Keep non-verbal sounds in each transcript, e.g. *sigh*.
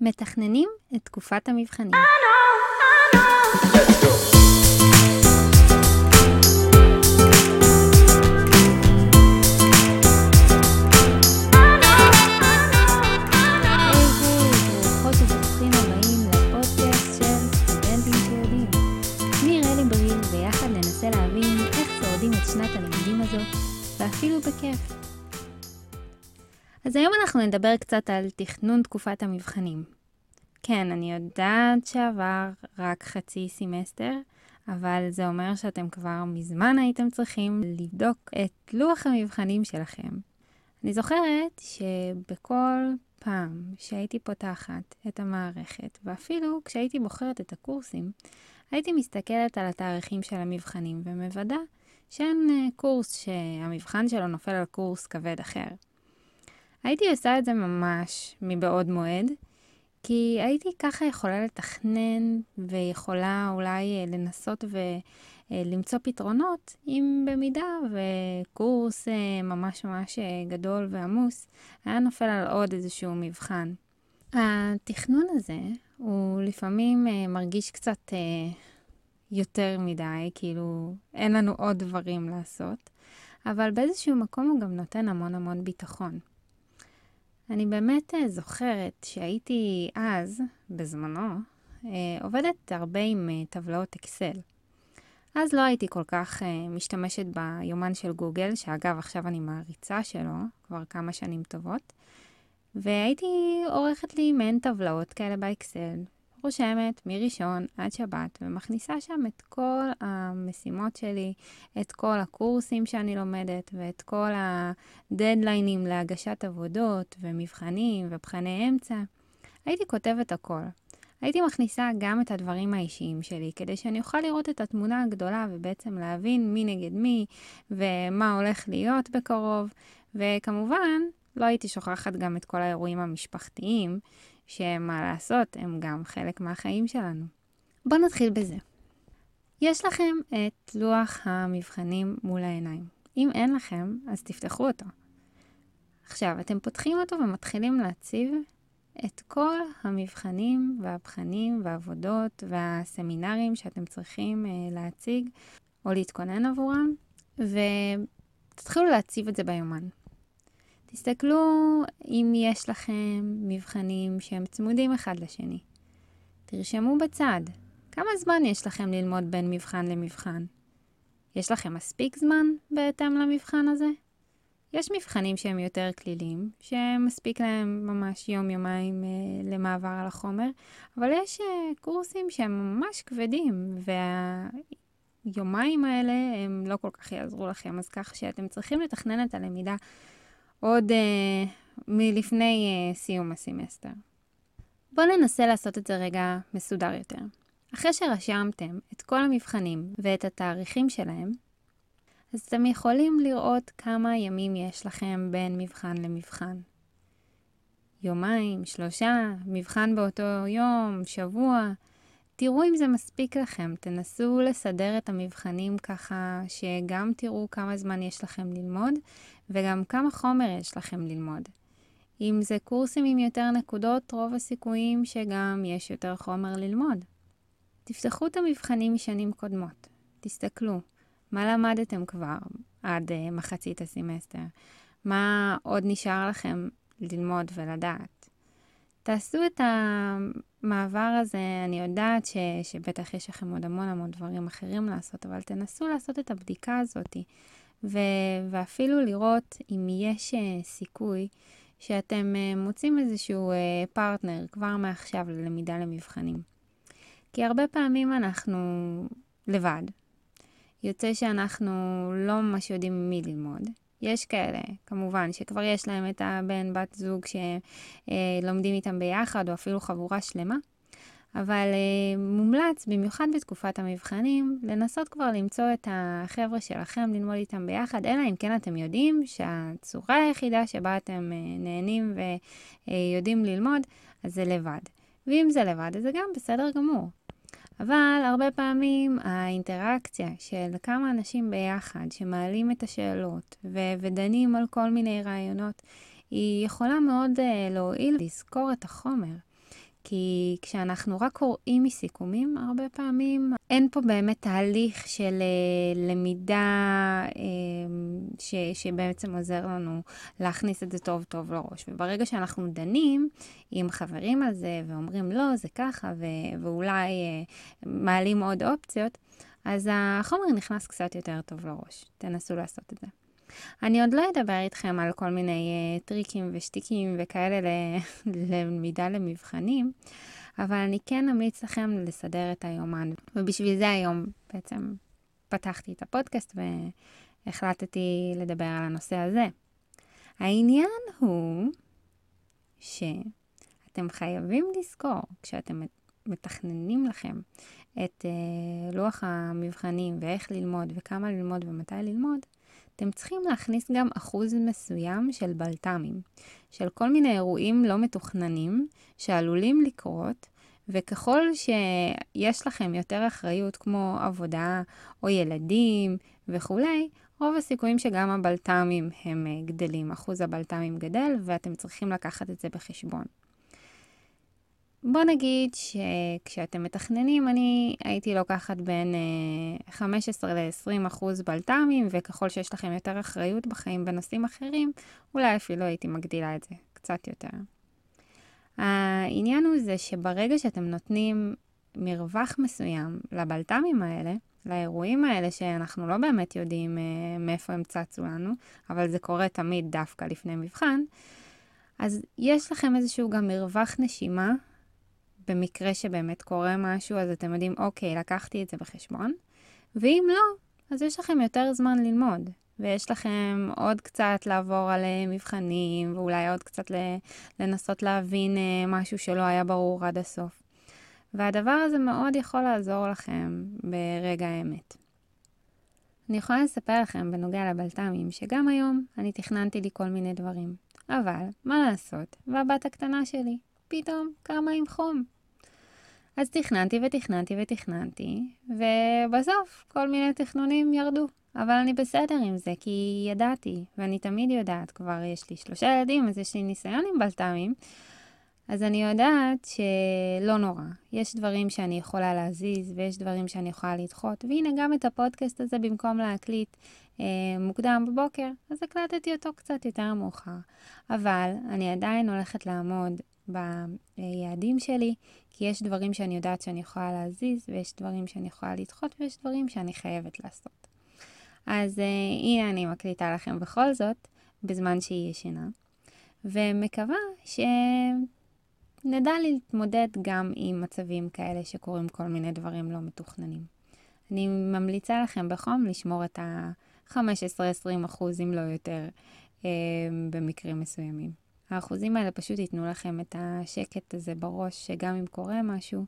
מתכננים את תקופת המבחנים. ויחד ננסה להבין איך שורדים את שנת הלימודים הזו, ואפילו בכיף. אז היום אנחנו נדבר קצת על תכנון תקופת המבחנים. כן, אני יודעת שעבר רק חצי סמסטר, אבל זה אומר שאתם כבר מזמן הייתם צריכים לבדוק את לוח המבחנים שלכם. אני זוכרת שבכל פעם שהייתי פותחת את המערכת, ואפילו כשהייתי בוחרת את הקורסים, הייתי מסתכלת על התאריכים של המבחנים ומוודא שאין אה, קורס שהמבחן שלו נופל על קורס כבד אחר. הייתי עושה את זה ממש מבעוד מועד, כי הייתי ככה יכולה לתכנן ויכולה אולי אה, לנסות ולמצוא פתרונות, אם במידה וקורס אה, ממש ממש אה, גדול ועמוס היה נופל על עוד איזשהו מבחן. התכנון הזה הוא לפעמים מרגיש קצת יותר מדי, כאילו אין לנו עוד דברים לעשות, אבל באיזשהו מקום הוא גם נותן המון המון ביטחון. אני באמת אה, זוכרת שהייתי אז, בזמנו, אה, עובדת הרבה עם אה, טבלאות אקסל. אז לא הייתי כל כך משתמשת ביומן של גוגל, שאגב, עכשיו אני מעריצה שלו, כבר כמה שנים טובות, והייתי עורכת לי מעין טבלאות כאלה באקסל, רושמת מראשון עד שבת, ומכניסה שם את כל המשימות שלי, את כל הקורסים שאני לומדת, ואת כל הדדליינים להגשת עבודות, ומבחנים, ובחני אמצע. הייתי כותבת הכל. הייתי מכניסה גם את הדברים האישיים שלי, כדי שאני אוכל לראות את התמונה הגדולה ובעצם להבין מי נגד מי, ומה הולך להיות בקרוב. וכמובן, לא הייתי שוכחת גם את כל האירועים המשפחתיים, שמה לעשות, הם גם חלק מהחיים שלנו. בואו נתחיל בזה. יש לכם את לוח המבחנים מול העיניים. אם אין לכם, אז תפתחו אותו. עכשיו, אתם פותחים אותו ומתחילים להציב את כל המבחנים והבחנים והעבודות והסמינרים שאתם צריכים uh, להציג או להתכונן עבורם, ותתחילו להציב את זה ביומן. תסתכלו אם יש לכם מבחנים שהם צמודים אחד לשני. תרשמו בצד, כמה זמן יש לכם ללמוד בין מבחן למבחן? יש לכם מספיק זמן בהתאם למבחן הזה? יש מבחנים שהם יותר כלילים, שמספיק להם ממש יום-יומיים אה, למעבר על החומר, אבל יש אה, קורסים שהם ממש כבדים, והיומיים האלה הם לא כל כך יעזרו לכם, אז כך שאתם צריכים לתכנן את הלמידה עוד uh, מלפני uh, סיום הסמסטר. בואו ננסה לעשות את זה רגע מסודר יותר. אחרי שרשמתם את כל המבחנים ואת התאריכים שלהם, אז אתם יכולים לראות כמה ימים יש לכם בין מבחן למבחן. יומיים, שלושה, מבחן באותו יום, שבוע. תראו אם זה מספיק לכם, תנסו לסדר את המבחנים ככה שגם תראו כמה זמן יש לכם ללמוד וגם כמה חומר יש לכם ללמוד. אם זה קורסים עם יותר נקודות, רוב הסיכויים שגם יש יותר חומר ללמוד. תפתחו את המבחנים משנים קודמות. תסתכלו, מה למדתם כבר עד uh, מחצית הסמסטר? מה עוד נשאר לכם ללמוד ולדעת? תעשו את המעבר הזה, אני יודעת ש, שבטח יש לכם עוד המון המון דברים אחרים לעשות, אבל תנסו לעשות את הבדיקה הזאת. ו- ואפילו לראות אם יש uh, סיכוי שאתם uh, מוצאים איזשהו uh, פרטנר כבר מעכשיו ללמידה למבחנים. כי הרבה פעמים אנחנו לבד. יוצא שאנחנו לא ממש יודעים מי ללמוד. יש כאלה, כמובן, שכבר יש להם את הבן, בת זוג שלומדים איתם ביחד, או אפילו חבורה שלמה. אבל uh, מומלץ, במיוחד בתקופת המבחנים, לנסות כבר למצוא את החבר'ה שלכם, ללמוד איתם ביחד, אלא אם כן אתם יודעים שהצורה היחידה שבה אתם uh, נהנים ויודעים ללמוד, אז זה לבד. ואם זה לבד, אז זה גם בסדר גמור. אבל הרבה פעמים האינטראקציה של כמה אנשים ביחד שמעלים את השאלות ו- ודנים על כל מיני רעיונות, היא יכולה מאוד uh, להועיל לזכור את החומר. כי כשאנחנו רק קוראים מסיכומים, הרבה פעמים אין פה באמת תהליך של אה, למידה אה, ש, שבעצם עוזר לנו להכניס את זה טוב טוב לראש. וברגע שאנחנו דנים עם חברים על זה ואומרים לא, זה ככה, ו- ואולי אה, מעלים עוד אופציות, אז החומר נכנס קצת יותר טוב לראש. תנסו לעשות את זה. אני עוד לא אדבר איתכם על כל מיני uh, טריקים ושטיקים וכאלה ללמידה *laughs* למבחנים, אבל אני כן אמליץ לכם לסדר את היומן. ובשביל זה היום בעצם פתחתי את הפודקאסט והחלטתי לדבר על הנושא הזה. העניין הוא שאתם חייבים לזכור, כשאתם מתכננים לכם את uh, לוח המבחנים ואיך ללמוד וכמה ללמוד ומתי ללמוד, אתם צריכים להכניס גם אחוז מסוים של בלת"מים, של כל מיני אירועים לא מתוכננים שעלולים לקרות, וככל שיש לכם יותר אחריות כמו עבודה או ילדים וכולי, רוב הסיכויים שגם הבלת"מים הם אה, גדלים, אחוז הבלת"מים גדל ואתם צריכים לקחת את זה בחשבון. בוא נגיד שכשאתם מתכננים, אני הייתי לוקחת בין 15 אה, ל-20 אחוז בלת"מים, וככל שיש לכם יותר אחריות בחיים בנושאים אחרים, אולי אפילו הייתי מגדילה את זה קצת יותר. העניין הוא זה שברגע שאתם נותנים מרווח מסוים לבלת"מים האלה, לאירועים האלה שאנחנו לא באמת יודעים uh, מאיפה הם צצו לנו, אבל זה קורה תמיד דווקא לפני מבחן, אז יש לכם איזשהו גם מרווח נשימה במקרה שבאמת קורה משהו, אז אתם יודעים, אוקיי, לקחתי את זה בחשבון, ואם לא, אז יש לכם יותר זמן ללמוד, ויש לכם עוד קצת לעבור על אה, מבחנים, ואולי עוד קצת לנסות להבין אה, משהו שלא היה ברור עד הסוף. והדבר הזה מאוד יכול לעזור לכם ברגע האמת. אני יכולה לספר לכם בנוגע לבלת"מים, שגם היום אני תכננתי לי כל מיני דברים. אבל, מה לעשות, והבת הקטנה שלי פתאום קמה עם חום. אז תכננתי ותכננתי ותכננתי, ובסוף כל מיני תכנונים ירדו. אבל אני בסדר עם זה, כי ידעתי, ואני תמיד יודעת, כבר יש לי שלושה ילדים, אז יש לי ניסיון עם בלת"מים, אז אני יודעת שלא נורא. יש דברים שאני יכולה להזיז, ויש דברים שאני יכולה לדחות, והנה גם את הפודקאסט הזה, במקום להקליט אה, מוקדם בבוקר, אז הקלטתי אותו קצת יותר מאוחר. אבל אני עדיין הולכת לעמוד ביעדים שלי, כי יש דברים שאני יודעת שאני יכולה להזיז, ויש דברים שאני יכולה לדחות, ויש דברים שאני חייבת לעשות. אז uh, הנה אני מקליטה לכם בכל זאת, בזמן שהיא ישנה, ומקווה שנדע להתמודד גם עם מצבים כאלה שקורים כל מיני דברים לא מתוכננים. אני ממליצה לכם בחום לשמור את ה-15-20 אחוז, אם לא יותר, uh, במקרים מסוימים. האחוזים האלה פשוט ייתנו לכם את השקט הזה בראש, שגם אם קורה משהו,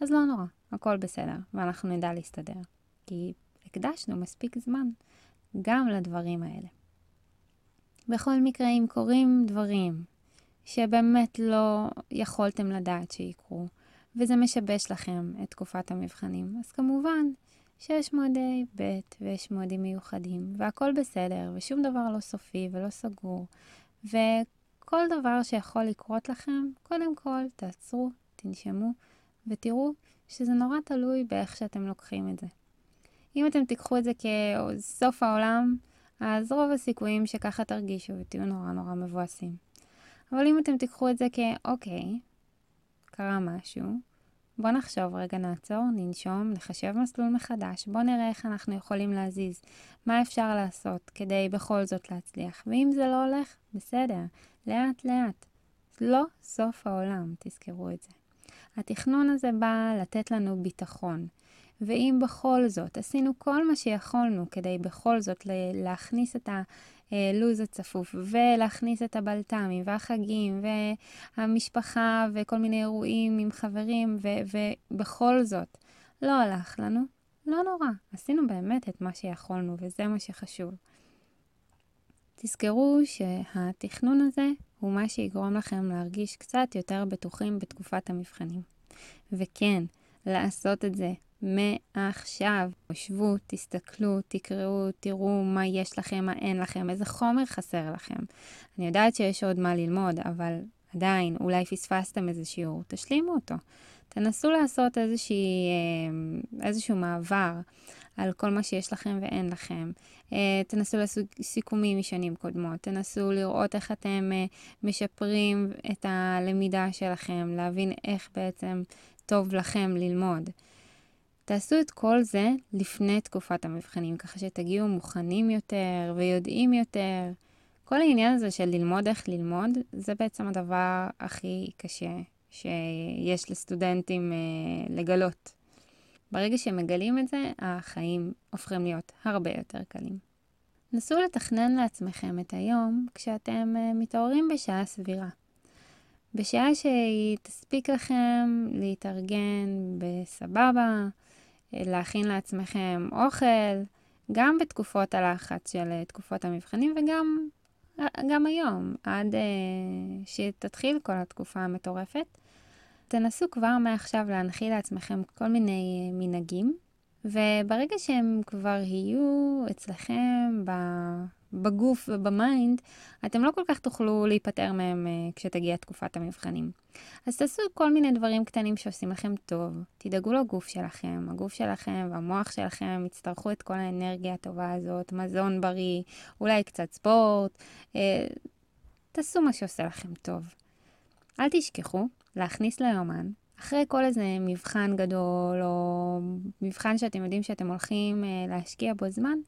אז לא נורא, הכל בסדר, ואנחנו נדע להסתדר. כי הקדשנו מספיק זמן גם לדברים האלה. בכל מקרה, אם קורים דברים שבאמת לא יכולתם לדעת שיקרו, וזה משבש לכם את תקופת המבחנים, אז כמובן שיש מועדי ב' ויש מועדים מיוחדים, והכל בסדר, ושום דבר לא סופי ולא סגור, ו... כל דבר שיכול לקרות לכם, קודם כל תעצרו, תנשמו ותראו שזה נורא תלוי באיך שאתם לוקחים את זה. אם אתם תיקחו את זה כסוף העולם, אז רוב הסיכויים שככה תרגישו ותהיו נורא נורא מבואסים. אבל אם אתם תיקחו את זה כאוקיי, קרה משהו, בואו נחשוב רגע, נעצור, ננשום, נחשב מסלול מחדש, בואו נראה איך אנחנו יכולים להזיז, מה אפשר לעשות כדי בכל זאת להצליח. ואם זה לא הולך, בסדר, לאט לאט. לא סוף העולם, תזכרו את זה. התכנון הזה בא לתת לנו ביטחון. ואם בכל זאת עשינו כל מה שיכולנו כדי בכל זאת להכניס את הלו"ז הצפוף ולהכניס את הבלת"מים והחגים והמשפחה וכל מיני אירועים עם חברים ובכל זאת לא הלך לנו, לא נורא, עשינו באמת את מה שיכולנו וזה מה שחשוב. תזכרו שהתכנון הזה הוא מה שיגרום לכם להרגיש קצת יותר בטוחים בתקופת המבחנים. וכן, לעשות את זה מעכשיו. שבו, תסתכלו, תקראו, תראו מה יש לכם, מה אין לכם, איזה חומר חסר לכם. אני יודעת שיש עוד מה ללמוד, אבל עדיין, אולי פספסתם איזה שיעור, תשלימו אותו. תנסו לעשות איזושהי, אה, איזשהו מעבר על כל מה שיש לכם ואין לכם. אה, תנסו לעשות סיכומים משנים קודמות, תנסו לראות איך אתם אה, משפרים את הלמידה שלכם, להבין איך בעצם טוב לכם ללמוד. תעשו את כל זה לפני תקופת המבחנים, ככה שתגיעו מוכנים יותר ויודעים יותר. כל העניין הזה של ללמוד איך ללמוד, זה בעצם הדבר הכי קשה שיש לסטודנטים אה, לגלות. ברגע שמגלים את זה, החיים הופכים להיות הרבה יותר קלים. נסו לתכנן לעצמכם את היום כשאתם אה, מתעוררים בשעה סבירה. בשעה שהיא תספיק לכם להתארגן בסבבה, להכין לעצמכם אוכל, גם בתקופות הלחץ של אה, תקופות המבחנים וגם גם היום, עד uh, שתתחיל כל התקופה המטורפת. תנסו כבר מעכשיו להנחיל לעצמכם כל מיני מנהגים, וברגע שהם כבר יהיו אצלכם בגוף וב mind, אתם לא כל כך תוכלו להיפטר מהם אה, כשתגיע תקופת המבחנים. אז תעשו כל מיני דברים קטנים שעושים לכם טוב. תדאגו לגוף שלכם. הגוף שלכם והמוח שלכם יצטרכו את כל האנרגיה הטובה הזאת, מזון בריא, אולי קצת ספורט. אה, תעשו מה שעושה לכם טוב. אל תשכחו להכניס ליומן אחרי כל איזה מבחן גדול, או מבחן שאתם יודעים שאתם הולכים אה, להשקיע בו זמן,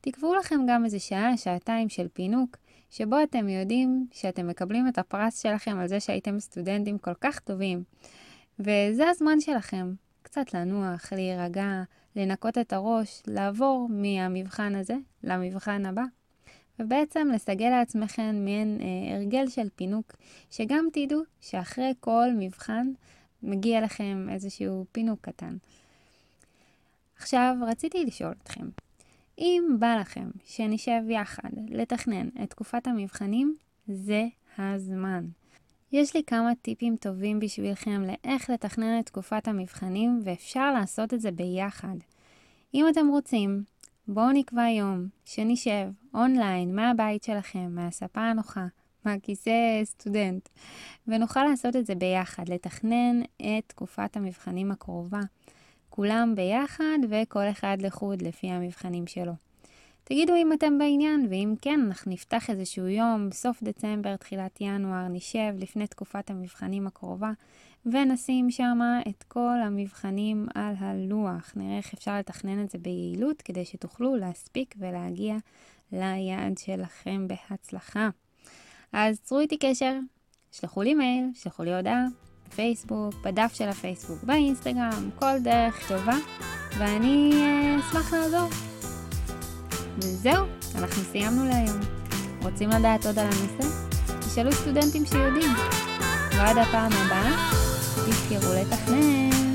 תקבעו לכם גם איזה שעה, שעתיים של פינוק, שבו אתם יודעים שאתם מקבלים את הפרס שלכם על זה שהייתם סטודנטים כל כך טובים. וזה הזמן שלכם, קצת לנוח, להירגע, לנקות את הראש, לעבור מהמבחן הזה למבחן הבא. ובעצם לסגל לעצמכם מעין אה, הרגל של פינוק, שגם תדעו שאחרי כל מבחן מגיע לכם איזשהו פינוק קטן. עכשיו, רציתי לשאול אתכם, אם בא לכם שנשב יחד לתכנן את תקופת המבחנים, זה הזמן. יש לי כמה טיפים טובים בשבילכם לאיך לתכנן את תקופת המבחנים, ואפשר לעשות את זה ביחד. אם אתם רוצים, בואו נקבע יום שנשב אונליין מהבית שלכם, מהספה הנוחה, מהכיסא סטודנט, ונוכל לעשות את זה ביחד, לתכנן את תקופת המבחנים הקרובה. כולם ביחד וכל אחד לחוד לפי המבחנים שלו. תגידו אם אתם בעניין, ואם כן, אנחנו נפתח איזשהו יום, סוף דצמבר, תחילת ינואר, נשב לפני תקופת המבחנים הקרובה, ונשים שם את כל המבחנים על הלוח. נראה איך אפשר לתכנן את זה ביעילות, כדי שתוכלו להספיק ולהגיע ליעד שלכם בהצלחה. אז צרו איתי קשר, שלחו לי מייל, שלחו לי הודעה, בפייסבוק, בדף של הפייסבוק, באינסטגרם, כל דרך טובה, ואני אה, אשמח לעזור. וזהו, אנחנו סיימנו להיום. רוצים לדעת עוד על הנושא? תשאלו סטודנטים שיודעים. ועד הפעם הבאה, תזכרו לתכנן.